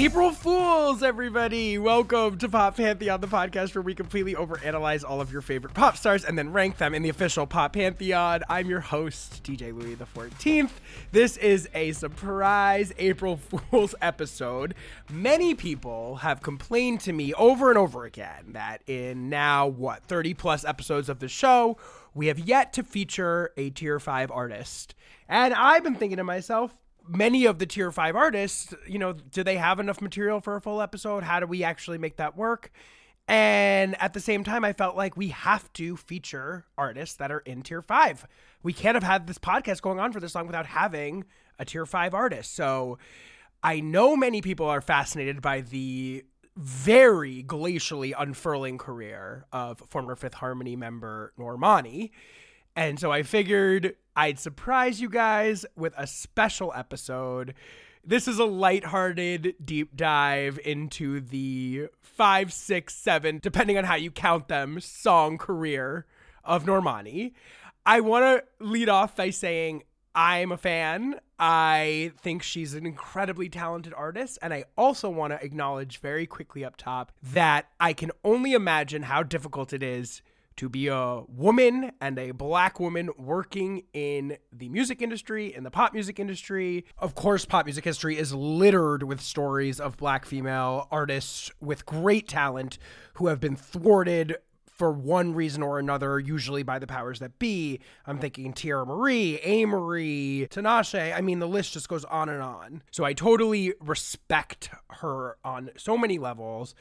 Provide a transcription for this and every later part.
April Fools, everybody! Welcome to Pop Pantheon, the podcast where we completely overanalyze all of your favorite pop stars and then rank them in the official Pop Pantheon. I'm your host, DJ Louie the 14th. This is a surprise April Fools episode. Many people have complained to me over and over again that in now, what, 30 plus episodes of the show, we have yet to feature a tier 5 artist. And I've been thinking to myself, many of the tier five artists, you know, do they have enough material for a full episode? How do we actually make that work? And at the same time, I felt like we have to feature artists that are in tier five. We can't have had this podcast going on for this long without having a tier five artist. So I know many people are fascinated by the very glacially unfurling career of former Fifth Harmony member Normani. And so I figured I'd surprise you guys with a special episode. This is a lighthearted deep dive into the five, six, seven, depending on how you count them, song career of Normani. I want to lead off by saying I'm a fan. I think she's an incredibly talented artist. And I also want to acknowledge very quickly up top that I can only imagine how difficult it is to be a woman and a black woman working in the music industry, in the pop music industry. Of course, pop music history is littered with stories of black female artists with great talent who have been thwarted for one reason or another, usually by the powers that be. I'm thinking Teairra Mari, Amerie, Tinashe. I mean, the list just goes on and on. So I totally respect her on so many levels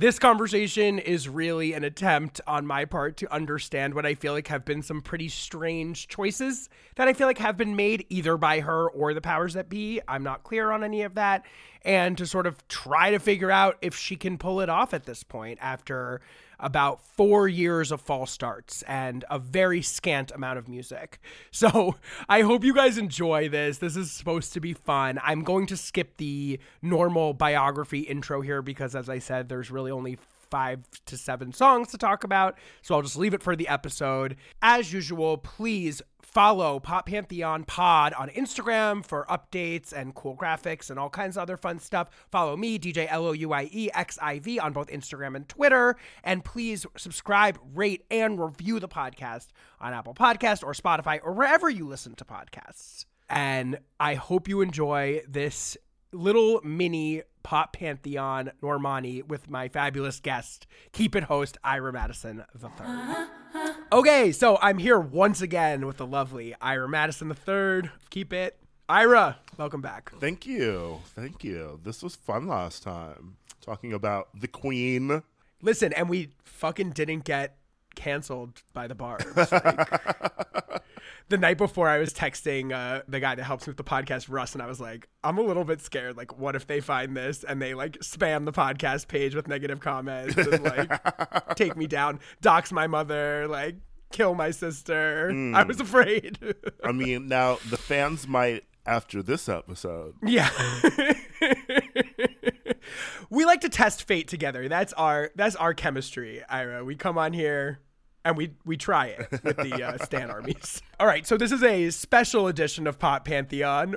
this conversation is really an attempt on my part to understand what I feel like have been some pretty strange choices that I feel like have been made either by her or the powers that be. I'm not clear on any of that. And to sort of try to figure out if she can pull it off at this point after about four years of false starts and a very scant amount of music. So I hope you guys enjoy this. This is supposed to be fun. I'm going to skip the normal biography intro here because, as I said, there's really only five to seven songs to talk about. So I'll just leave it for the episode. As usual, please follow Pop Pantheon Pod on Instagram for updates and cool graphics and all kinds of other fun stuff. Follow me, DJ L O U I E X I V, on both Instagram and Twitter. And please subscribe, rate, and review the podcast on Apple Podcast or Spotify or wherever you listen to podcasts. And I hope you enjoy this little mini Pop Pantheon Normani with my fabulous guest, Keep It host Ira Madison III. Uh-huh. Okay, so I'm here once again with the lovely Ira Madison III. Keep It. Ira, welcome back. Thank you. Thank you. This was fun last time. Talking about the Queen. Listen, and we fucking didn't get canceled by the bars. Like, the night before I was texting uh, the guy that helps me with the podcast, Russ, and I was like, I'm a little bit scared. Like, what if they find this and they like spam the podcast page with negative comments and like take me down, dox my mother, like kill my sister? Mm. I was afraid. I mean, now the fans might after this episode. Yeah. we like to test fate together. That's our that's our chemistry, Ira. We come on here and we we try it with the uh, Stan armies. All right, so this is a special edition of Pop Pantheon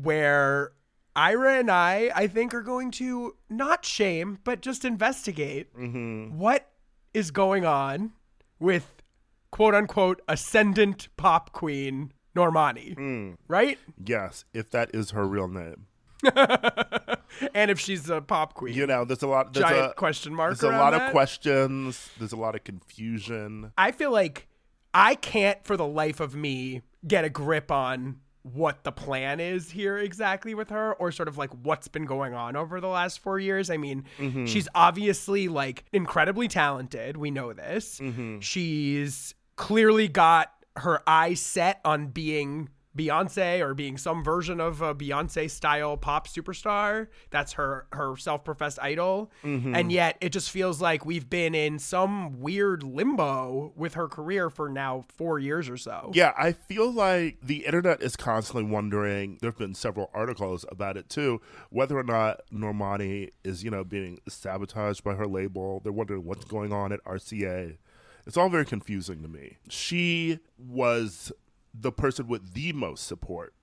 where Ira and I, I think, are going to not shame, but just investigate mm-hmm. what is going on with quote unquote ascendant pop queen Normani. Mm. Right? Yes, if that is her real name. and if she's a pop queen, you know, there's a lot. There's giant a, question mark. There's a lot that. of questions. There's a lot of confusion. I feel like I can't, for the life of me, get a grip on what the plan is here exactly with her or sort of like what's been going on over the last four years. I mean, mm-hmm. she's obviously like incredibly talented. We know this. Mm-hmm. She's clearly got her eyes set on being Beyonce or being some version of a Beyonce style pop superstar. That's her her self-professed idol. Mm-hmm. And yet it just feels like we've been in some weird limbo with her career for now 4 years or so. Yeah, I feel like the internet is constantly wondering, there've been several articles about it too, whether or not Normani is, you know, being sabotaged by her label. They're wondering what's going on at RCA. It's all very confusing to me. She was the person with the most support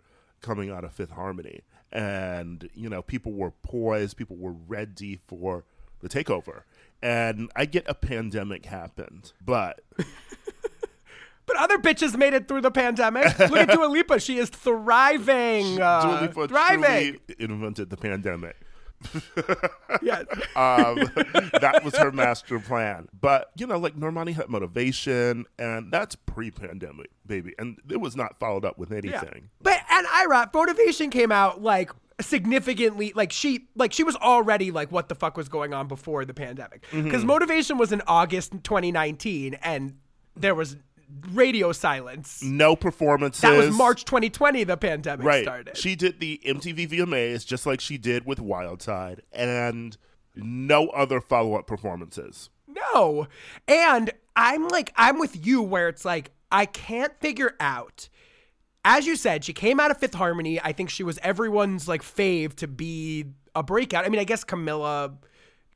coming out of Fifth Harmony. and you know people were poised, people were ready for the takeover. And I get a pandemic happened, but But other bitches made it through the pandemic. Look at Dua Lipa; she is thriving, uh, Dua Lipa thriving. invented the pandemic. Yes. um, that was her master plan. But you know, like Normani had motivation, and that's pre-pandemic, baby, and it was not followed up with Yeah. anything. But and Ira, motivation came out like significantly like she like she was already like what the fuck was going on before the pandemic Mm-hmm. because motivation was in august 2019 and there was radio silence No performances. that was march 2020 the pandemic Right. started She did the MTV VMAs just like she did with Wild Side, and no other follow-up performances. No. And I'm like, I'm with you where it's like, I can't figure out. As you said, she came out of Fifth Harmony. I think she was everyone's like fave to be a breakout. I mean, I guess Camila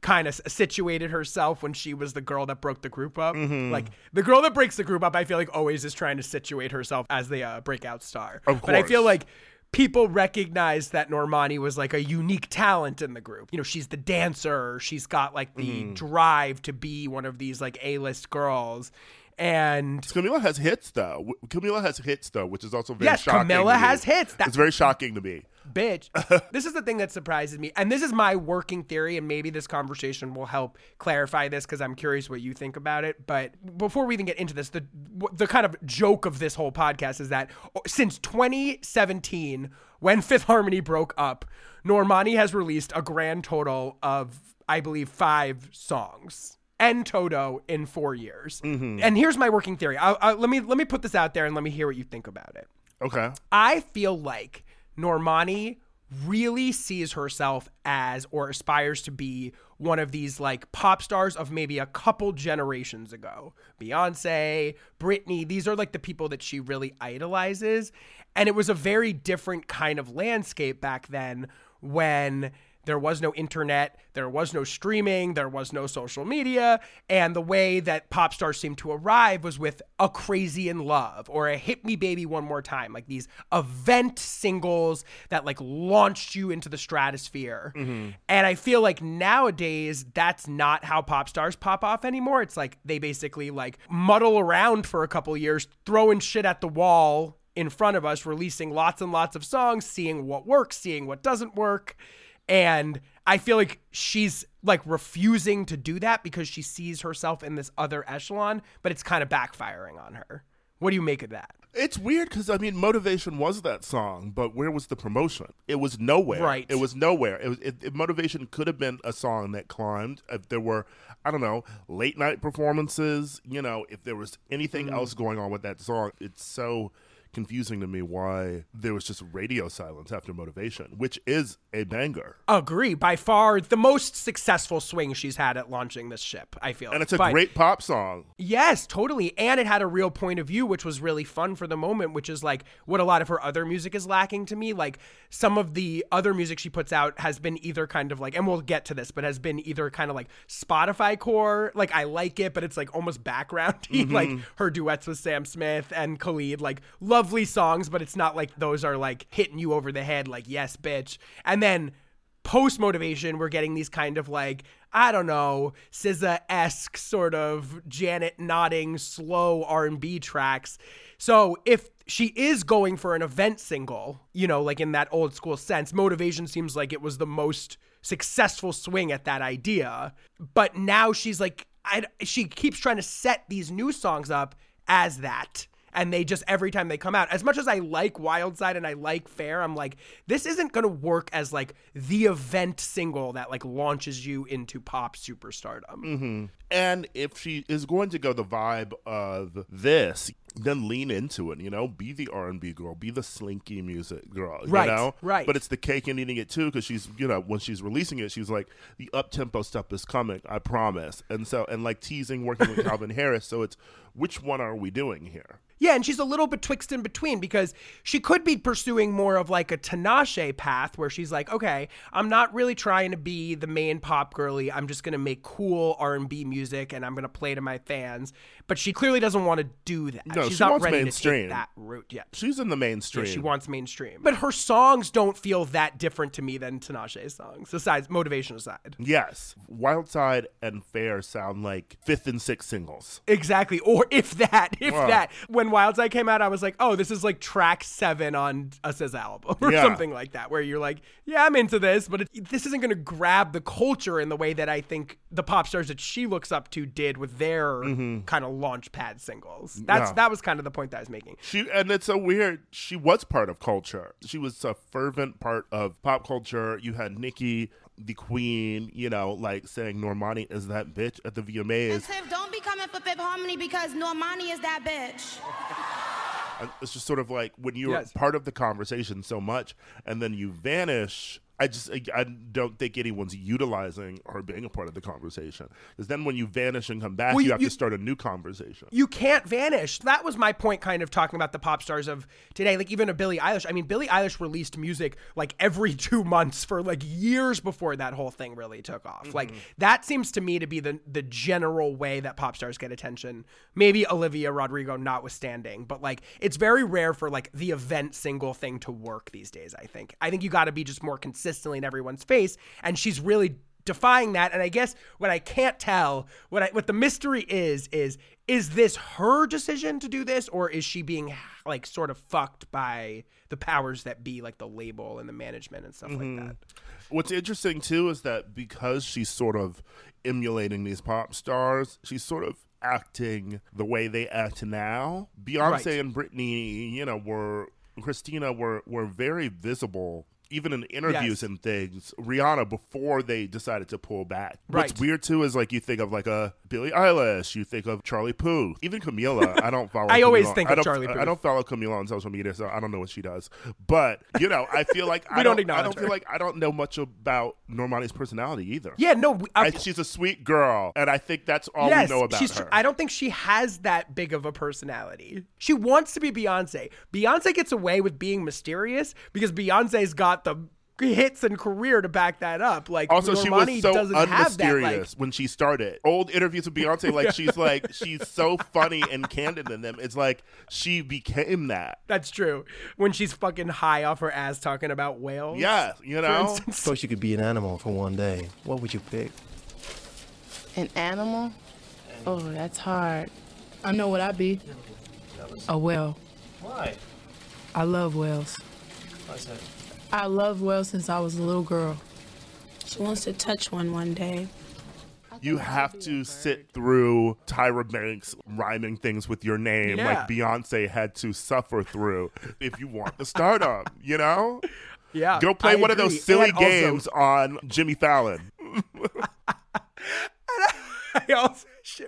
kind of situated herself when she was the girl that broke the group up. Mm-hmm. Like the girl that breaks the group up, I feel like always is trying to situate herself as the uh, breakout star. Of course. But I feel like people recognize that Normani was like a unique talent in the group. You know, she's the dancer. She's got like the Mm-hmm. drive to be one of these like A-list girls. And Camila has hits though. Camila has hits though, which is also very Yes, shocking. Camila has hits. That- it's very shocking to me. Bitch, this is the thing that surprises me. And this is my working theory and maybe this conversation will help clarify this cuz I'm curious what you think about it. But before we even get into this, the the kind of joke of this whole podcast is that oh, since 2017 when Fifth Harmony broke up, Normani has released a grand total of I believe 5 songs. And Toto in four years, mm-hmm. and here's my working theory. I, I, let me let me put this out there and let me hear what you think about it. Okay. I feel like Normani really sees herself as or aspires to be one of these like pop stars of maybe a couple generations ago. Beyonce, Britney, these are like the people that she really idolizes. And it was a very different kind of landscape back then when there was no internet, there was no streaming, there was no social media, and the way that pop stars seemed to arrive was with a crazy in love or a hit me baby one more time, like these event singles that like launched you into the stratosphere. Mm-hmm. And I feel like nowadays that's not how pop stars pop off anymore. It's like they basically like muddle around for a couple years, throwing shit at the wall in front of us, releasing lots and lots of songs, seeing what works, seeing what doesn't work. And I feel like she's like refusing to do that because she sees herself in this other echelon, but it's kind of backfiring on her. What do you make of that? It's weird because I mean, motivation was that song, but where was the promotion? It was nowhere. Right. It was nowhere. It was it, it- motivation could have been a song that climbed if there were, I don't know, late night performances. You know, if there was anything Mm. else going on with that song. It's so confusing to me why there was just radio silence after motivation, which is a banger. Agree. By far the most successful swing she's had at launching this ship, I feel. And it's a But- great pop song. Yes, totally. And it had a real point of view, which was really fun for the moment, which is like what a lot of her other music is lacking to me. Like some of the other music she puts out has been either kind of like, and we'll get to this, but has been either kind of like Spotify core. Like I like it, but it's like almost backgroundy. Like mm-hmm. her duets with Sam Smith and Khalid, like lovely songs, but it's not like those are like hitting you over the head, like, yes, bitch. And then post motivation, we're getting these kind of like, I don't know, SZA esque sort of Janet nodding slow R and B tracks. So if she is going for an event single, you know, like in that old school sense, motivation seems like it was the most successful swing at that idea. But now she's like, I, she keeps trying to set these new songs up as that and they just every time they come out as much as i like Wild Side and i like fair i'm like this isn't going to work as like the event single that like launches you into pop superstardom mm-hmm. And if she is going to go the vibe of this, then lean into it. You know, be the R and B girl, be the slinky music girl. Right, You know, right. But it's the cake and eating it too, because she's you know when she's releasing it, she's like the up tempo stuff is coming, I promise. And so and like teasing working with Calvin Harris. So it's which one are we doing here? Yeah, and she's a little betwixt and between because she could be pursuing more of like a Tinashe path where she's like, okay, I'm not really trying to be the main pop girly. I'm just gonna make cool R and B music and I'm gonna play to my fans. But she clearly doesn't want to do that. No, she's she not ready to mainstream. take that route yet. She's in the mainstream. She wants mainstream. But her songs don't feel that different to me than Tinashe's songs, aside motivation aside. Yes, Wild Side and Fair sound like fifth and sixth singles. Exactly. Or if that, if Wow. that. When Wild Side came out, I was like, oh, this is like track seven on a SZA album or Yeah. something like that, where you're like, yeah, I'm into this, but it, this isn't going to grab the culture in the way that I think the pop stars that she looks up to did with their mm-hmm. kind of launch pad singles. That's. Yeah. That was kind of the point that I was making. She and it's so weird. She was part of culture. She was a fervent part of pop culture. You had Nicki, the Queen, you know, like saying Normani is that bitch at the VMAs. And Tiff, don't be coming for Fifth Harmony because Normani is that bitch. It's just sort of like when you're Yes. part of the conversation so much and then you vanish. I just I, I don't think anyone's utilizing her being a part of the conversation. Because then when you vanish and come back, Well, you, you- have you- to start a new conversation. you can't vanish. That was my point, kind of talking about the pop stars of today. Like even a Billie Eilish. I mean, Billie Eilish released music like every two months for like years before that whole thing really took off. Like mm-hmm. that seems to me to be the the general way that pop stars get attention. Maybe Olivia Rodrigo notwithstanding, but like it's very rare for like the event single thing to work these days. I think. I think you got to be just more consistently in everyone's face, and she's really defying that and i guess what i can't tell what i what the mystery is is is this her decision to do this or is she being like sort of fucked by the powers that be like the label and the management and stuff like mm-hmm. that What's interesting too is that because she's sort of emulating these pop stars, she's sort of acting the way they act now. Beyonce Right. and Britney, you know, were Christina were were very visible. Even in interviews Yes. and things, Rihanna before they decided to pull back. Right. What's weird too is like you think of like a Billie Eilish, you think of Charlie Puth, even Camila. I don't follow. I always think I of Charlie I don't follow Camila on social media, so I don't know what she does. But you know, I feel like We I don't don't. I don't her. feel like I don't know much about Normani's personality either. yeah no I, I, she's a sweet girl, and I think that's all yes, we know about she's. her. I don't think she has that big of a personality. She wants to be Beyonce. Beyonce gets away with being mysterious because Beyonce's got the hits and career to back that up. Like also, she Normani was so doesn't have that. Like, when she started. Old interviews with Beyonce, like she's like she's so funny and candid in them. It's like she became that. That's true. When she's fucking high off her ass talking about whales. Yeah, you For know. instance. Suppose you could be an animal for one day. What would you pick? An animal? Oh, that's hard. I know what I'd be. A whale. Why? I love whales. Why's that? I love whales since I was a little girl. She wants to touch one one day. You have to sit through Tyra Banks rhyming things with your name Yeah. like Beyonce had to suffer through if you want the stardom, you know? Yeah. Go play I one of those silly And also- games on Jimmy Fallon. I also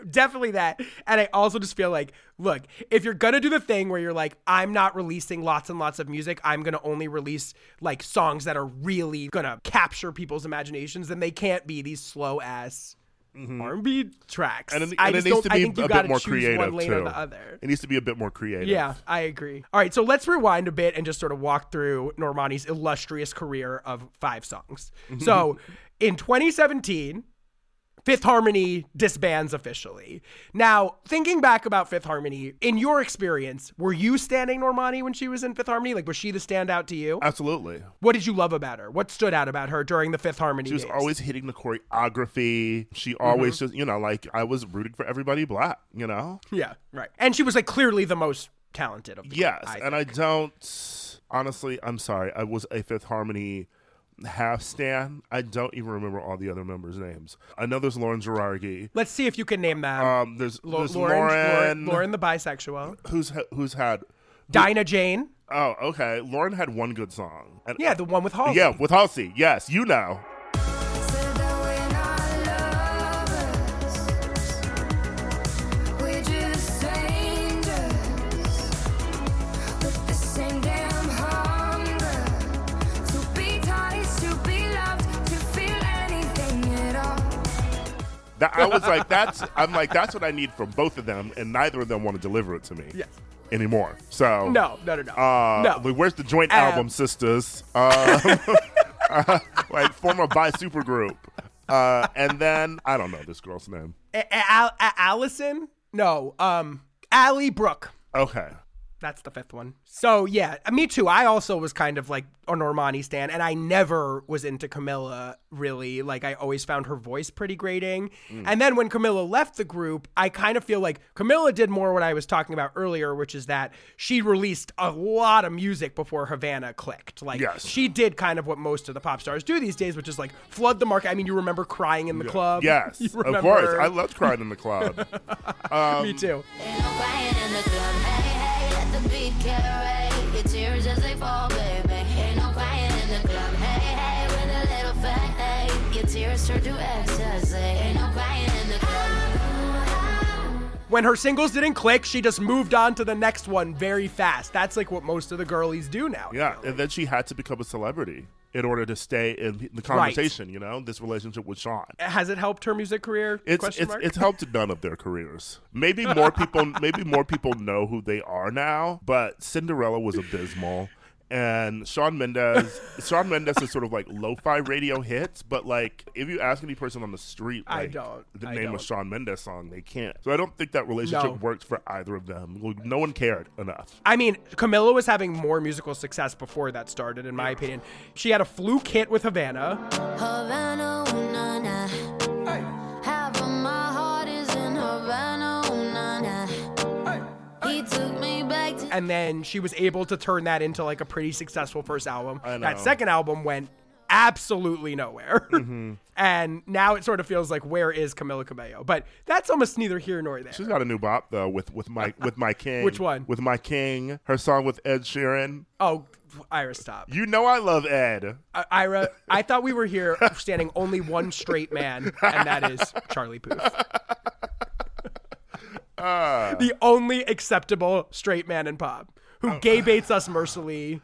definitely that, and I also just feel like, look, if you're gonna do the thing where you're like, I'm not releasing lots and lots of music, I'm gonna only release like songs that are really gonna capture people's imaginations, then they can't be these slow ass R&B tracks. Mm-hmm. And it, I and it needs to be a gotta bit more choose creative one lane too. or the other. It needs to be a bit more creative. Yeah, I agree. All right, so let's rewind a bit and just sort of walk through Normani's illustrious career of five songs. so, in 2017, Fifth Harmony disbands officially. Now, thinking back about Fifth Harmony, in your experience, were you standing Normani when she was in Fifth Harmony? Like, was she the standout to you? Absolutely. What did you love about her? What stood out about her during the Fifth Harmony? She was days? always hitting the choreography. She always Mm-hmm. just, you know, like I was rooting for everybody black, you know? yeah, right. And she was like clearly the most talented of the Yes. group, and I don't, honestly, I'm sorry. I was a Fifth Harmony half Stan. I don't even remember all the other members' names. I know there's Lauren Jauregui. Let's see if you can name them. Um, there's, Lo- there's Lauren, Lauren, Lauren, the bisexual. who's who's had. Dinah Jane. Oh, okay. Lauren had one good song. And, Yeah, the one with Halsey. yeah, with Halsey. Yes, you know. That I was like, that's. I'm like, that's what I need from both of them, and neither of them want to deliver it to me. Yes. Anymore. So No, no, no, no. Uh, no. where's the joint Um, album, sisters? Um, uh, like form a bi supergroup. Uh, and then I don't know this girl's name. A- A- A- Allison? No. Um, Ally Brooke. Okay. That's the fifth one. So yeah, me too. I also was kind of like a Normani stan, and I never was into Camila really. Like I always found her voice pretty grating. Mm. And then when Camila left the group, I kind of feel like Camila did more what I was talking about earlier, which is that she released a lot of music before Havana clicked. Like Yes. she did kind of what most of the pop stars do these days, which is like flood the market. I mean, you remember crying in the club? Yes, of course. I loved crying in the club. Me um, too. Beat carry your tears as they fall, baby. Ain't no crying in the club. Hey, hey, with a little fade. Your tears turn to ecstasy. Ain't no crying. When her singles didn't click, she just moved on to the next one very fast. That's like what most of the girlies do now. yeah, and then she had to become a celebrity in order to stay in the conversation. You know, this relationship with Shawn. Has it helped her music career? It's Question it's, mark? it's helped none of their careers. Maybe more people maybe more people know who they are now, but Cinderella was abysmal. And Shawn Mendes, Shawn Mendes is sort of like lo-fi radio hits, but like if you ask any person on the street, I don't. the I name don't. of Shawn Mendes song, they can't. So I don't think that relationship No. worked for either of them. No one cared enough. I mean, Camila was having more musical success before that started, in my opinion. She had a fluke hit with Havana. Havana, ooh, na, na. Half and then she was able to turn that into like a pretty successful first album. That second album went absolutely nowhere. Mm-hmm. and now it sort of feels like where is Camila Cabello? But that's almost neither here nor there. She's got a new bop though with with my with my king. Which one? With my king. Her song with Ed Sheeran. oh, Ira, stop. You know I love Ed. I- Ira, I thought we were here standing only one straight man, and that is Charlie Puth. Ah. the only acceptable straight man in pop who gay baits us mercilessly.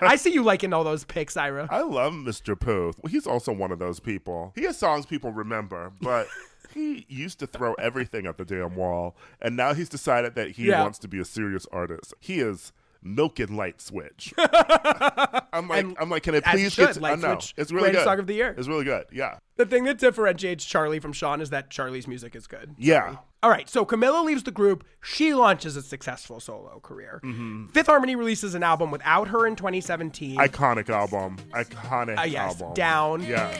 I see you liking all those pics, Ira. I love Mr. Puth. He's also one of those people. He has songs people remember, but he used to throw everything at the damn wall, and now he's decided that he Yeah. wants to be a serious artist. He is milking light switch. I'm like, And I'm like, can it please should, get? To, Light I Switch, it's really greatest good. song of the year. It's really good. Yeah, The thing that differentiates Charlie from Shawn is that Charlie's music is good. yeah. All right, so Camila leaves the group. She launches a successful solo career. Mm-hmm. Fifth Harmony releases an album without her in 2017. Iconic album. Iconic Uh, yes, album. Down. Yeah.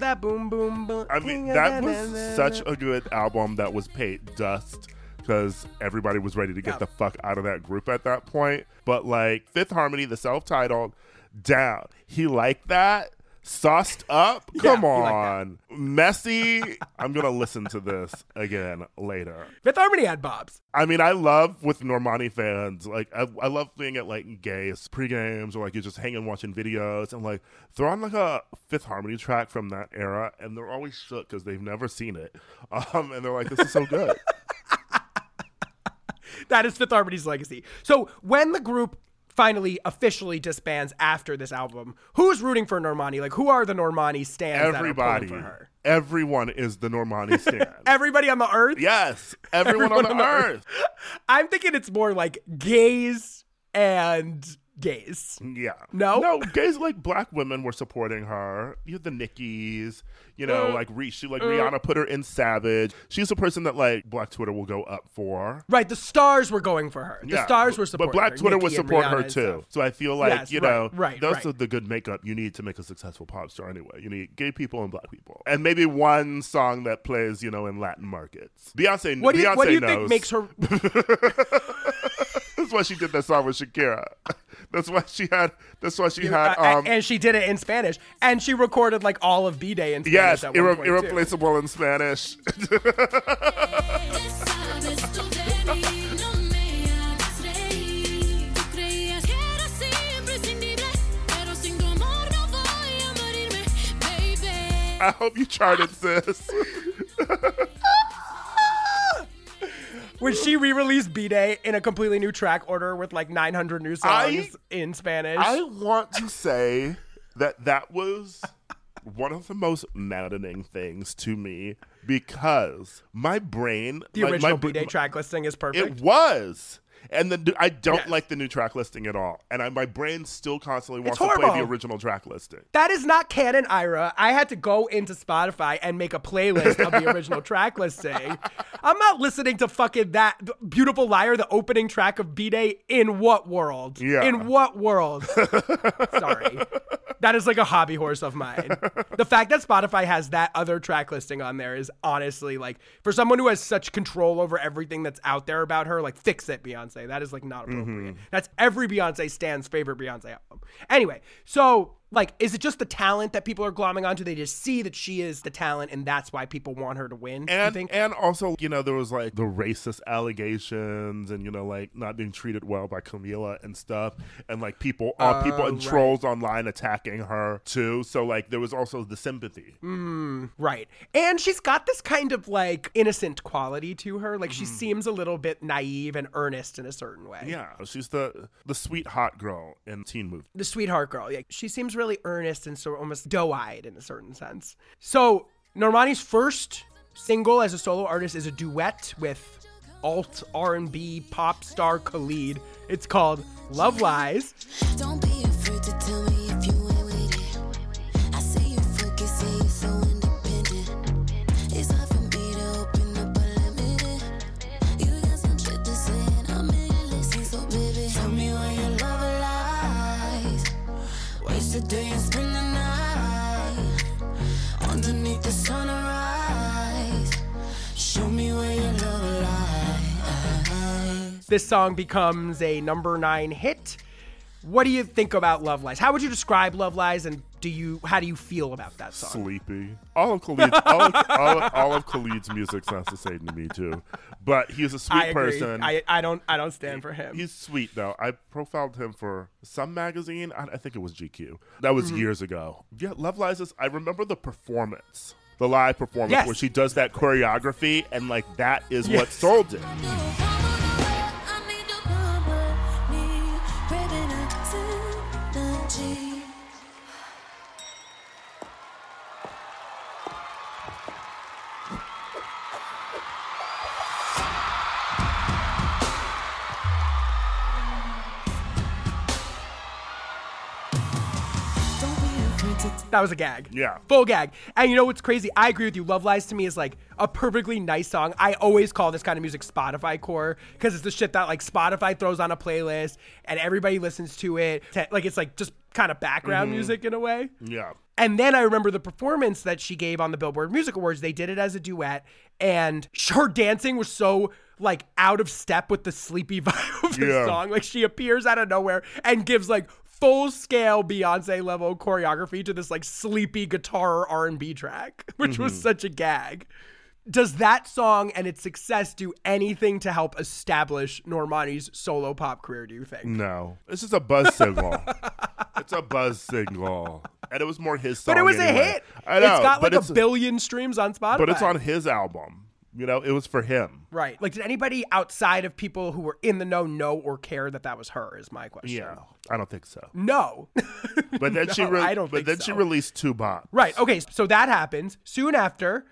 That boom, boom, boom. I mean, that was such a good album that was paid dust because everybody was ready to get Yeah. the fuck out of that group at that point. But like Fifth Harmony, the self-titled, down. He liked that. Sauced up? Come that. on. Messy. I'm gonna listen to this again later. Fifth Harmony had Bob's. I mean, I love with Normani fans. Like, I, I love being at like gay pre-games or like you're just hanging watching videos and like throw on like a Fifth Harmony track from that era, and they're always shook because they've never seen it. Um, and they're like, "This is so good." That is Fifth Harmony's legacy. So when the group finally officially disbands after this album, who's rooting for Normani? Like, who are the Normani stands Everybody, that are for her? everyone is the Normani stand. Everybody on the earth? yes, everyone, Everyone on on the the earth. I'm thinking it's more like gays and gays. Yeah. No? No, gays like black women were supporting her. You have the Nickies, you know, Uh, like Re- she like Rihanna put her in Savage. She's a person that like black Twitter will go up for. Right, the stars were going for her. The Yeah, stars were supporting But Black her, Twitter Nicki would support her too. So I feel like, Yes, you right, know, right, those right. are the good makeup you need to make a successful pop star anyway. You need gay people and black people. And maybe one song that plays, you know, in Latin markets. Beyonce What do you, Beyonce what do you knows. think makes her That's why she did that song with Shakira. That's why she had that's why she had uh, um and she did it in Spanish and she recorded like all of B-Day in Spanish Yes, irre- point, too. irreplaceable in Spanish. Sabes tú de mí, no me hagas reír. Tú creías que era siempre imprescindible, pero sin tu amor no voy a morirme, baby. I hope you charted, sis. When she re-released B-Day in a completely new track order with like 900 new songs in Spanish. I want to say that that was one of the most maddening things to me because my brain the like, original my, B-Day track listing is perfect. It was. And the I don't Yes. like the new track listing at all. And I, my brain still constantly wants to play the original track listing. That is not canon, Ira. I had to go into Spotify and make a playlist of the original track listing. I'm not listening to fucking that beautiful liar, the opening track of B Day. In what world? Yeah. In what world? Sorry. That is like a hobby horse of mine. The fact that Spotify has that other track listing on there is honestly like for someone who has such control over everything that's out there about her, like fix it, Beyonce. That is like not mm-hmm. appropriate. That's every Beyonce stand's favorite Beyonce album. Anyway, so like, is it just the talent that people are glomming onto? They just see that she is the talent, and that's why people want her to win. And think? and also, you know, there was like the racist allegations and you know, like not being treated well by Camila and stuff, and like people, uh, people Oh, and right. trolls online attacking her too. So like, there was also the sympathy. Mm. Right. And she's got this kind of like innocent quality to her. Like she Mm-hmm. seems a little bit naive and earnest in a certain way. Yeah, she's the the sweet hot girl in teen movie. The sweetheart girl. Yeah. She seems really earnest and of almost doe-eyed in a certain sense. So Normani's first single as a solo artist is a duet with alt R&B pop star Khalid. It's called Love Lies. And spend the night underneath the sunrise. Show me where your love lies. This song becomes a number 9 hit. What do you think about Love Lies? How would you describe Love Lies and do you how do you feel about that song? Sleepy. All of Khalid's all of, all, of, all of Khalid's music sounds the same to me too. But he's a sweet I person. I, I don't I don't stand for him. He's sweet though. I profiled him for some magazine. I, I think it was GQ. That was Mm-hmm. years ago. Yeah, Love Lies is. I remember the performance, the live performance Yes. where she does that choreography, and like that is what sold it. That was a gag. Yeah. Full gag. And you know what's crazy? I agree with you. Love Lies to me is like a perfectly nice song. I always call this kind of music Spotify core because it's the shit that like Spotify throws on a playlist and everybody listens to it. Like it's like just kind of background mm-hmm. music in a way. Yeah. And then I remember the performance that she gave on the Billboard Music Awards. They did it as a duet, and her dancing was so like out of step with the sleepy vibe of the Yeah. song. Like she appears out of nowhere and gives like full scale Beyonce level choreography to this like sleepy guitar R and B track, which was mm-hmm. such a gag. Does that song and its success do anything to help establish Normani's solo pop career? Do you think? No, it's just a buzz single. it's a buzz single, and it was more his song. But it was a hit. I know, it's got like a billion streams on Spotify. But it's on his album. You know, it was for him. Right. Like, did anybody outside of people who were in the know know or care that that was her? Is my question. Yeah, I don't think so. No. But then she, re- I don't but then she released two bop. right. Okay. So that happens. Soon after,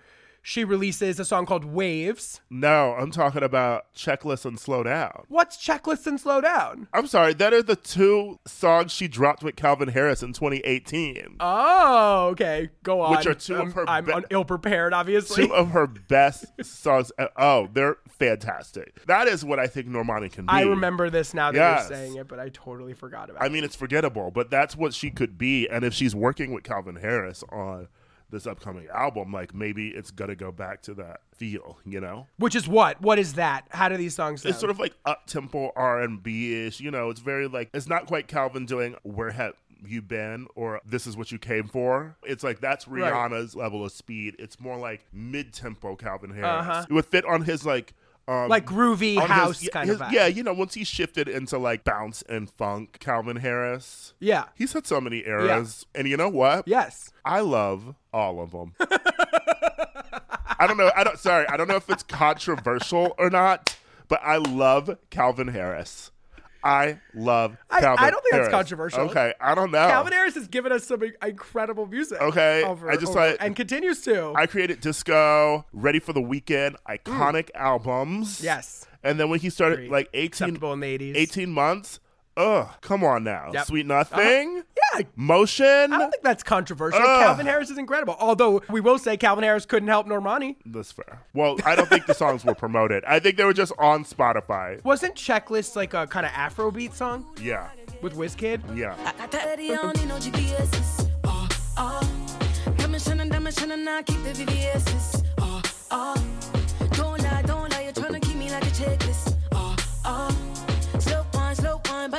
she releases a song called Waves. No, I'm talking about checklist and slow down. What's Checklist and Slow Down? I'm sorry, that are the two songs she dropped with Calvin Harris in 2018. Oh, okay. Go on. Which are two of her I'm be- ill prepared, obviously. two of her best songs. Uh, Oh, they're fantastic. That is what I think Normani can be. I remember this now that Yes. you're saying it, but I totally forgot about I it. I mean, it's forgettable, but that's what she could be. And if she's working with Calvin Harris on this upcoming album, like maybe it's gonna go back to that feel, you know? Which is what? What is that? How do these songs sound? It's sort of like up tempo R and B ish. You know, it's very like it's not quite Calvin doing "Where Have You Been" or "This Is What You Came For." It's like that's Right. Rihanna's level of speed. It's more like mid tempo Calvin Harris. Uh-huh. It would fit on his like. Um, like groovy his- house yeah, kind his- of vibe. Yeah, you know, once he shifted into like bounce and funk, Calvin Harris. Yeah. He's had so many eras, and you know what? Yes. I love all of them. I don't know. I don't. Sorry, I don't know if it's controversial or not, but I love Calvin Harris. I love I- Calvin I don't think that's Harris. controversial. Okay, I don't know. Calvin Harris has given us some incredible music. Okay, over- I just over- like- and continues to. I created Disco, Ready for the Weekend, iconic albums. Mm. Yes. And then when he started Agreed. like 18, Acceptable in the 80s. 18 months, ugh, come on now. Yep. Sweet Nothing, uh-huh. yeah, Motion. I don't think that's controversial. Ugh. Calvin Harris is incredible. Although we will say Calvin Harris couldn't help Normani. That's fair. Well, I don't think the songs were promoted. I think they were just on Spotify. Wasn't Checklist like a kind of Afrobeat song Yeah. with Wizkid? Yeah.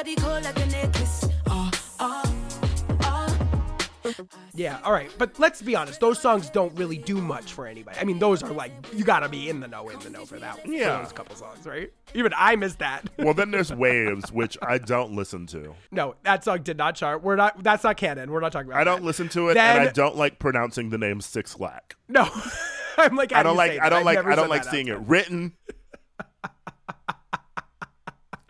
Body cold like a necklace. Oh, oh, oh. Yeah, all right. But let's be honest, those songs don't really do much for anybody. I mean, those are like, you gotta be in the know, in the know for that. for Yeah. those couple songs, right? Even I missed that. Well, then there's Waves, which I don't listen to. no, that song did not chart. We're not, that's not canon. We're not talking about I don't that. listen to it, and I don't like pronouncing the name Six Lack. No. I'm like, I do don't like. I don't I've like. I don't like seeing it written.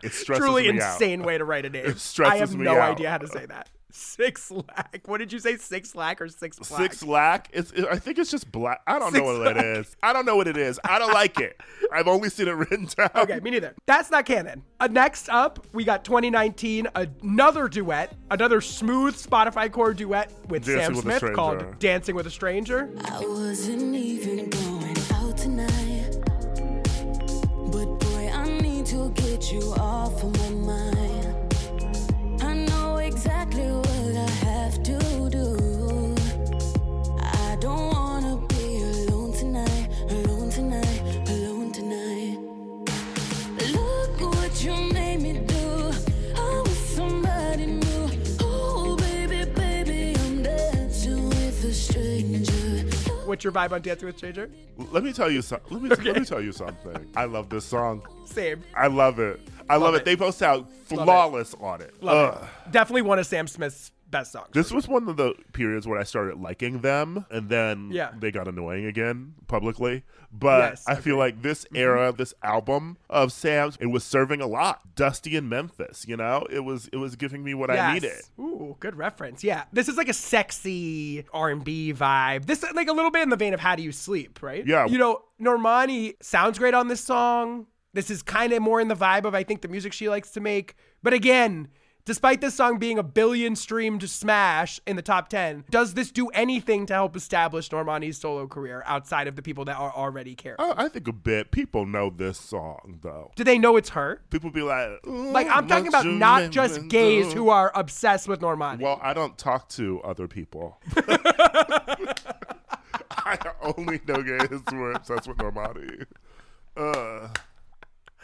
It stresses Truly me out. insane way to write a name. It stresses I have me no out. idea how to say that. Six lack. What did you say? Six lack or six black? Six lack. It's. It, I think it's just black. I don't know Six what it is. I don't know what it is. I don't like it. I've only seen it written down. Okay, me neither. That's not canon. Uh, next up, we got 2019, another duet, another smooth Spotify core duet with Dancing Sam with Smith called Dancing with a Stranger. I wasn't even going you off of my mind. I know exactly what I have to What's your vibe on Dancing with Stranger? Let me tell you something. Let me let me tell you something. I love this song. Same. I love it. I love, it. it. They both sound flawless on it. Love Ugh. it. Definitely one of Sam Smith's best songs. This was one of the periods where I started liking them, and then Yeah. they got annoying again publicly. But Yes, I feel like this mm-hmm. era, this album of Sam's, it was serving a lot. Dusty in Memphis, you know, it was it was giving me what I needed. Ooh, good reference. Yeah, this is like a sexy R and B vibe. This like a little bit in the vein of "How Do You Sleep," right? Yeah. You know, Normani sounds great on this song. This is kind of more in the vibe of I think the music she likes to make. But again, despite this song being a billion streamed smash in the top ten, does this do anything to help establish Normani's solo career outside of the people that are already care? Oh, I think a bit. People know this song though. Do they know it's her? People be like, Like I'm talking about not just gays who are obsessed with Normani. Well, I don't talk to other people. I only know gays who are obsessed with Normani. Uh,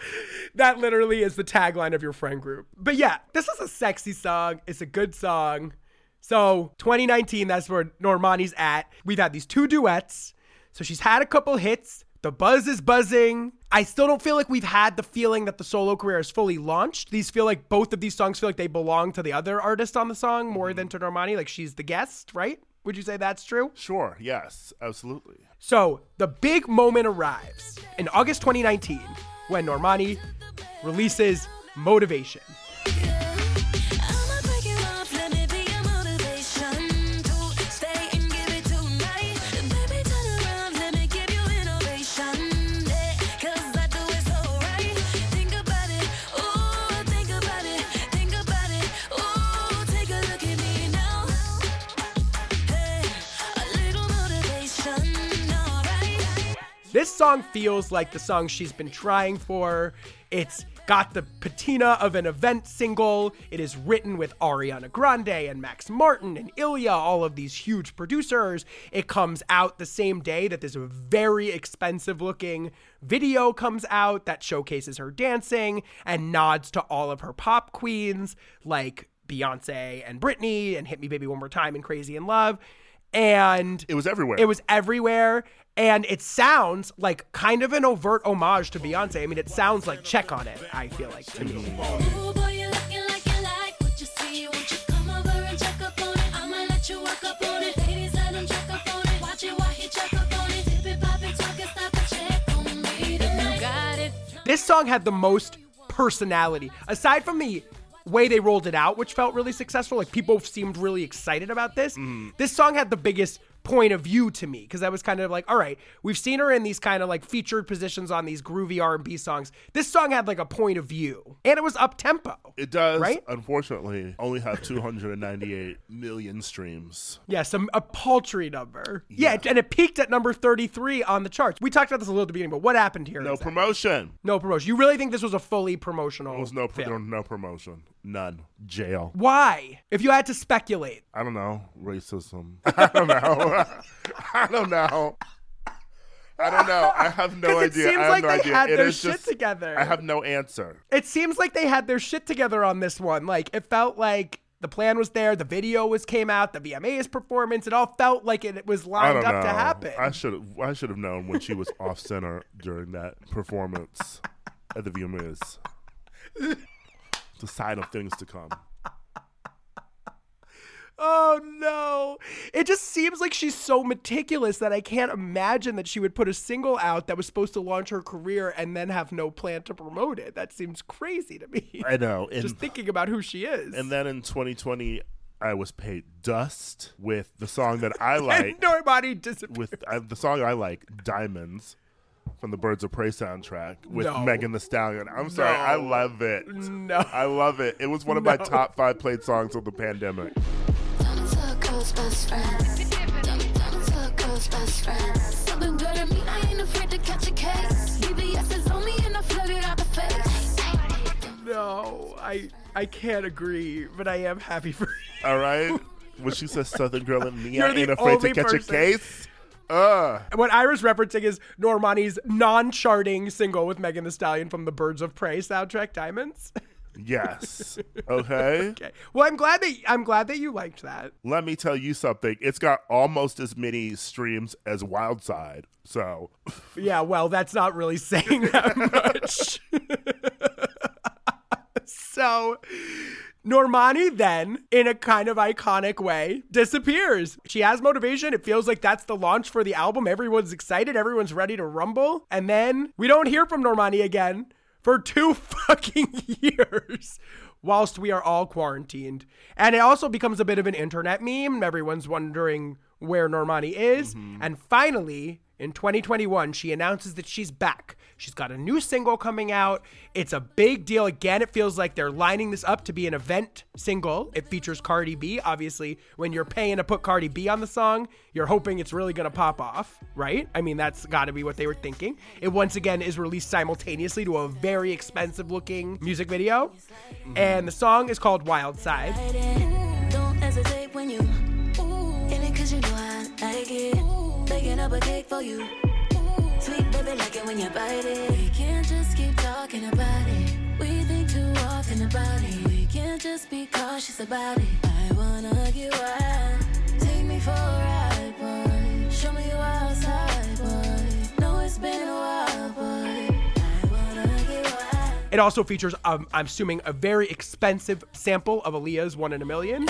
That literally is the tagline of your friend group. But yeah, this is a sexy song. It's a good song. So 2019, that's where Normani's at. We've had these two duets. So she's had a couple hits. The buzz is buzzing. I still don't feel like we've had the feeling that the solo career is fully launched. These feel like both of these songs feel like they belong to the other artist on the song more mm-hmm. than to Normani. Like she's the guest, right? Would you say that's true? sure, yes, absolutely. So the big moment arrives in August 2019 when Normani releases Motivation. This song feels like the song she's been trying for. It's got the patina of an event single. It is written with Ariana Grande and Max Martin and Ilya, all of these huge producers. It comes out the same day that this very expensive looking video comes out that showcases her dancing and nods to all of her pop queens like Beyonce and Britney and Hit Me Baby One More Time and Crazy in Love. And It was everywhere. it was everywhere. And it sounds like kind of an overt homage to Beyonce. I mean, it sounds like check on it, I feel like to me. Ooh, boy, you looking like you like what you see. Won't you come over and check up on it? I'ma let you work up on it. Ladies, let him check up on it. Watch it while he check up on it. Dip it, pop it, talk it, stop and check on me tonight. You got it. This song had the most personality. Aside from the way they rolled it out, which felt really successful, like people seemed really excited about this. Mm-hmm. This song had the biggest point of view to me because I was kind of like, all right, we've seen her in these kind of like featured positions on these groovy R&B songs. This song had like a point of view, and it was up tempo. It does, Right? unfortunately, only have 298 million streams. Yes, a, a paltry number. Yeah. and it peaked at number 33 on the charts. We talked about this a little at the beginning, but what happened here? No exactly? promotion. no promotion. You really think this was a fully promotional? There was no no promotion. None. Jail. Why? If you had to speculate, I don't know. Racism. I don't know. I don't know. I don't know. I have no 'Cause it seems I have like no they idea. had It their shit just- together. I have no answer. it seems like they had their shit together on this one. Like it felt like the plan was there, the video was came out, the VMA's performance. It all felt like it was lined up know. to happen. I should have. I should have known when she was off center during that performance at the VMAs. A sign of things to come. Oh no. It just seems like she's so meticulous that I can't imagine that she would put a single out that was supposed to launch her career and then have no plan to promote it. That seems crazy to me. I know. And, just thinking about who she is. and then in 2020, I was paid dust with the song that I like. and nobody disappeared. with uh, the song I like, Diamonds, from the Birds of Prey soundtrack with No. Megan Thee Stallion. I'm sorry, I love it. No. I love it. It was one of my top five played songs of the pandemic. Turn into a girl's best friend. Turn, turn into a girl's best friend. Something good to me, I ain't afraid to catch a case. BBS is on me and I flood it out the face. No, I I can't agree, but I am happy for you. All right? when she says Southern Girl and me, You're I ain't afraid to catch person- a case. Uh, What Ira's referencing is Normani's non-charting single with Megan Thee Stallion from the Birds of Prey soundtrack, Diamonds. yes. Okay. okay. Well, I'm glad that I'm glad that you liked that. Let me tell you something. It's got almost as many streams as Wild Side. So, Yeah, well, that's not really saying that much. so, Normani then, in a kind of iconic way, disappears. She has motivation. It feels like that's the launch for the album. Everyone's excited. Everyone's ready to rumble. And then we don't hear from Normani again for two fucking years. Whilst we are all quarantined. And it also becomes a bit of an internet meme. Everyone's wondering where Normani is. Mm-hmm. And finally, in 2021, she announces that she's back. She's got a new single coming out. It's a big deal. Again, it feels like they're lining this up to be an event single. It features Cardi B. Obviously, when you're paying to put Cardi B on the song, you're hoping it's really going to pop off, right? I mean, that's got to be what they were thinking. It once again is released simultaneously to a very expensive looking music video. And the song is called Wild Side. Don't Sweet baby like it when you bite it. We can't just keep talking about it. We think too often about it. We can't just be cautious about it. I wanna get wild. Take me for a ride, boy. Show me you outside, boy. Know it's been a while, boy. I wanna get wild. It also features, um, I'm assuming, a very expensive sample of Aaliyah's One in a Million.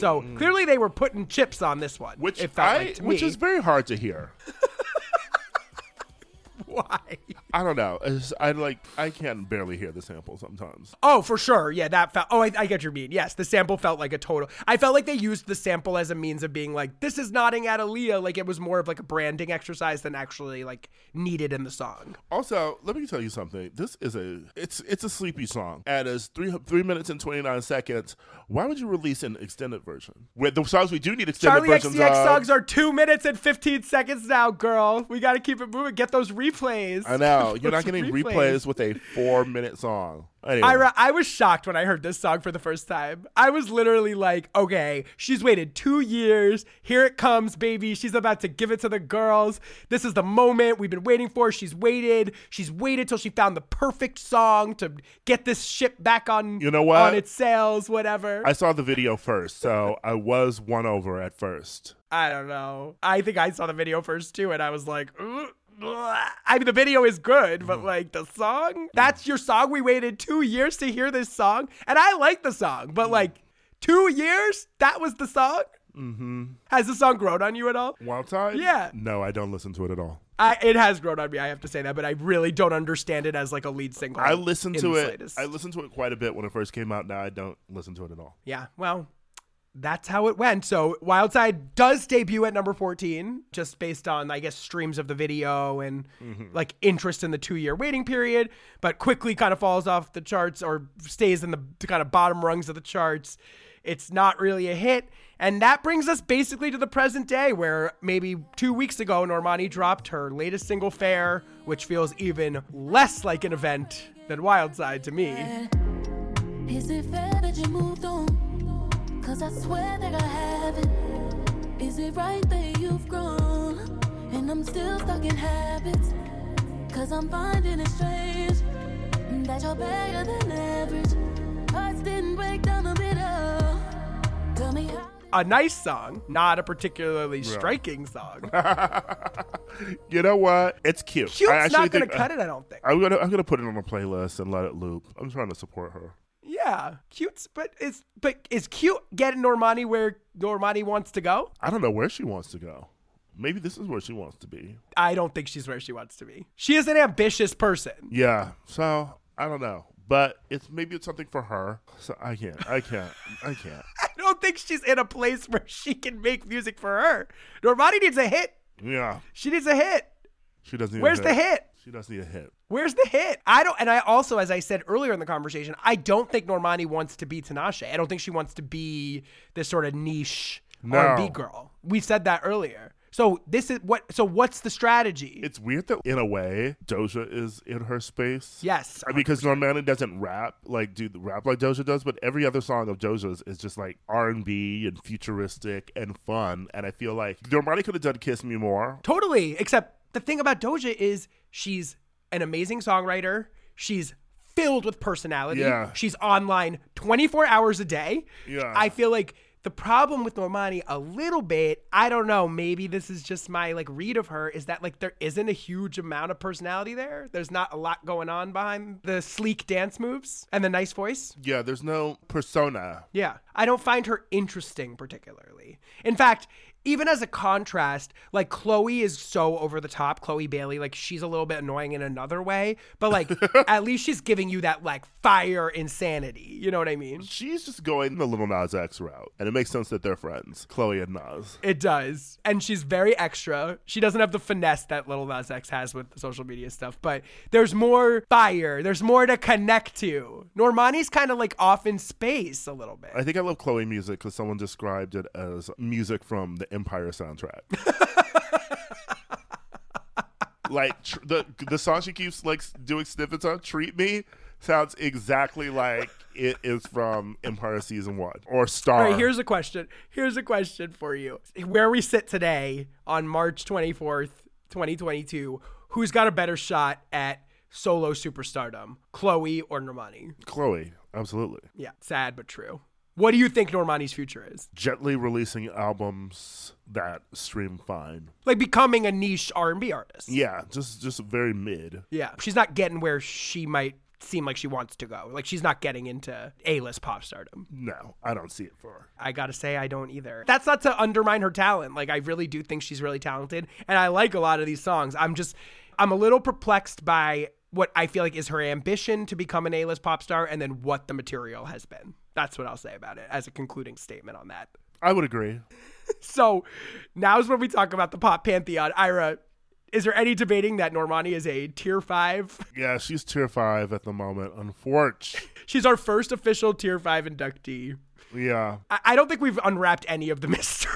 So mm-hmm. clearly they were putting chips on this one. which I, like which is very hard to hear. why. I don't know. It's, I like. I can barely hear the sample sometimes. Oh, for sure. Yeah, that felt. Oh, I, I get your mean. Yes, the sample felt like a total. I felt like they used the sample as a means of being like, this is nodding at Aaliyah. Like it was more of like a branding exercise than actually like needed in the song. Also, let me tell you something. This is a it's it's a sleepy song. And as three three minutes and twenty nine seconds. Why would you release an extended version? With the songs we do need extended Charlie versions XCX of. songs are two minutes and 15 seconds now, girl. We got to keep it moving. Get those replays. I know you're not getting replays with a four minute song. Anyway, I, I was shocked when I heard this song for the first time. I was literally like, okay, she's waited two years. Here it comes, baby. She's about to give it to the girls. This is the moment we've been waiting for. She's waited. She's waited till she found the perfect song to get this ship back on, You know what? on its sails, whatever. I saw the video first, so I was won over at first. I don't know. I think I saw the video first too, and I was like, "Ugh, ugh." I mean, the video is good, Mm. but like the song, that's your song. We waited two years to hear this song, and I like the song, Mm. but like two years, that was the song. Mm-hmm. Has the song grown on you at all? Wild Tide? Yeah. No, I don't listen to it at all. I, it has grown on me. I have to say that, but I really don't understand it as like a lead single. I listened to it. slightest. I listened to it quite a bit when it first came out. Now I don't listen to it at all. Yeah, well, that's how it went. So Wild Side does debut at number 14, just based on, I guess, streams of the video and mm-hmm. like interest in the two year waiting period, but quickly kind of falls off the charts or stays in the kind of bottom rungs of the charts. It's not really a hit. And that brings us basically to the present day, where maybe two weeks ago, Normani dropped her latest single, Fair, which feels even less like an event than Wild Side to me. Is it fair that you moved on? Cause I swear that I haven't. Is it right that you've grown? And I'm still stuck in habits. Cause I'm finding it strange that you're better than average. Hearts didn't break down the oh. middle. Tell me how. a nice song, not a particularly striking song. You know what? It's cute. I Cute's actually not going to think- cut it, I don't think. I'm gonna I'm gonna put it on a playlist and let it loop. I'm trying to support her. Yeah, cute's, but is but is cute getting Normani where Normani wants to go? I don't know where she wants to go. Maybe this is where she wants to be. I don't think she's where she wants to be. She is an ambitious person. Yeah. So I don't know, but it's maybe it's something for her. So I can't. I can't. I can't. I don't think she's in a place where she can make music for her. Normani needs a hit. Yeah. She needs a hit. She doesn't. Need Where's the hit? She does need a hit. Where's the hit? I don't, and I also, as I said earlier in the conversation, I don't think Normani wants to be Tinashe. I don't think she wants to be this sort of niche No. R&B girl. We said that earlier. So this is what. So what's the strategy? It's weird that in a way Doja is in her space. yes, I mean, because Normani doesn't rap like do the rap like Doja does, but every other song of Doja's is just like R and B and futuristic and fun. And I feel like Normani could have done "Kiss Me More." Totally. Except the thing about Doja is she's an amazing songwriter. She's filled with personality. Yeah. She's online 24 hours a day. Yeah. I feel like the problem with Normani a little bit, I don't know, maybe this is just my like read of her is that like there isn't a huge amount of personality there. There's not a lot going on behind the sleek dance moves and the nice voice. Yeah, there's no persona. Yeah. I don't find her interesting particularly. In fact, even as a contrast, like Chloe is so over the top, Chloe Bailey, like she's a little bit annoying in another way, but like at least she's giving you that like fire insanity. You know what I mean? She's just going the Lil Nas X route, and it makes sense that they're friends, Chloe and Nas. It does. And she's very extra. She doesn't have the finesse that Lil Nas X has with the social media stuff, but there's more fire. There's more to connect to. Normani's kind of like off in space a little bit. I think I love Chloe music because someone described it as music from the Empire soundtrack. like tr- the the song she keeps like doing snippets on, "Treat Me," sounds exactly like it is from Empire season one or Star. All right, here's a question. Here's a question for you. Where we sit today on March 24th, 2022, who's got a better shot at solo superstardom, Chloe or Normani? Chloe, absolutely. Yeah, sad but true. What do you think Normani's future is? Gently releasing albums that stream fine. Like becoming a niche R&B artist. Yeah, just just very mid. Yeah, she's not getting where she might seem like she wants to go. Like she's not getting into A-list pop stardom. No, I don't see it for her. I gotta say, I don't either. That's not to undermine her talent. Like, I really do think she's really talented, and I like a lot of these songs. I'm just, I'm a little perplexed by what I feel like is her ambition to become an A-list pop star, and then what the material has been. That's what I'll say about it as a concluding statement on that. I would agree. So, now is when we talk about the pop pantheon. Ira, is there any debating that Normani is a tier five? Yeah, she's tier five at the moment. Unfortunately. She's our first official tier five inductee. Yeah. I, I don't think we've unwrapped any of the mystery,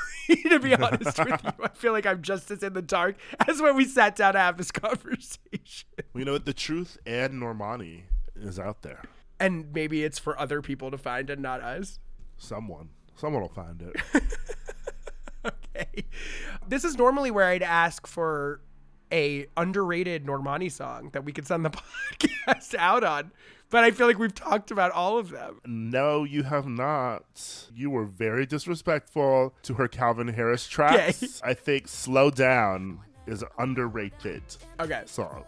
to be honest with you. I feel like I'm just as in the dark as when we sat down to have this conversation. You know what? The truth and Normani is out there. And maybe it's for other people to find and not us. Someone. Someone will find it. Okay. This is normally where I'd ask for a underrated Normani song that we could send the podcast out on. But I feel like we've talked about all of them. no, you have not. You were very disrespectful to her Calvin Harris tracks. Okay. I think Slow Down is underrated Okay. song.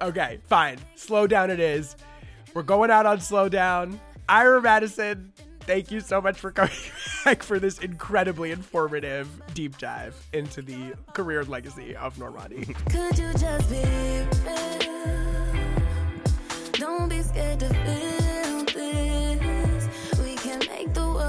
Okay, fine. Slow down it is. We're going out on slow down. Ira Madison, Thank you so much for coming back for this incredibly informative deep dive into the career and legacy of Normani. Could you just be real? Don't be scared to feel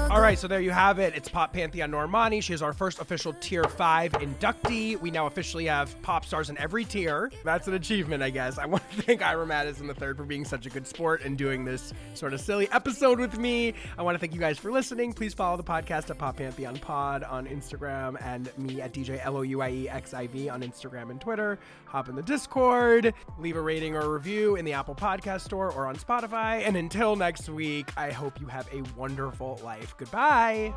All right, so there you have it. It's Pop Pantheon Normani. She is our first official Tier 5 inductee. We now officially have pop stars in every tier. That's an achievement, I guess. I want to thank Ira Madison III for being such a good sport and doing this sort of silly episode with me. I want to thank you guys for listening. Please follow the podcast at Pop Pantheon Pod on Instagram and me at DJ L-O-U-I-E-X-I-V on Instagram and Twitter. Hop in the Discord. Leave a rating or a review in the Apple Podcast Store or on Spotify. And until next week, I hope you have a wonderful life. Goodbye.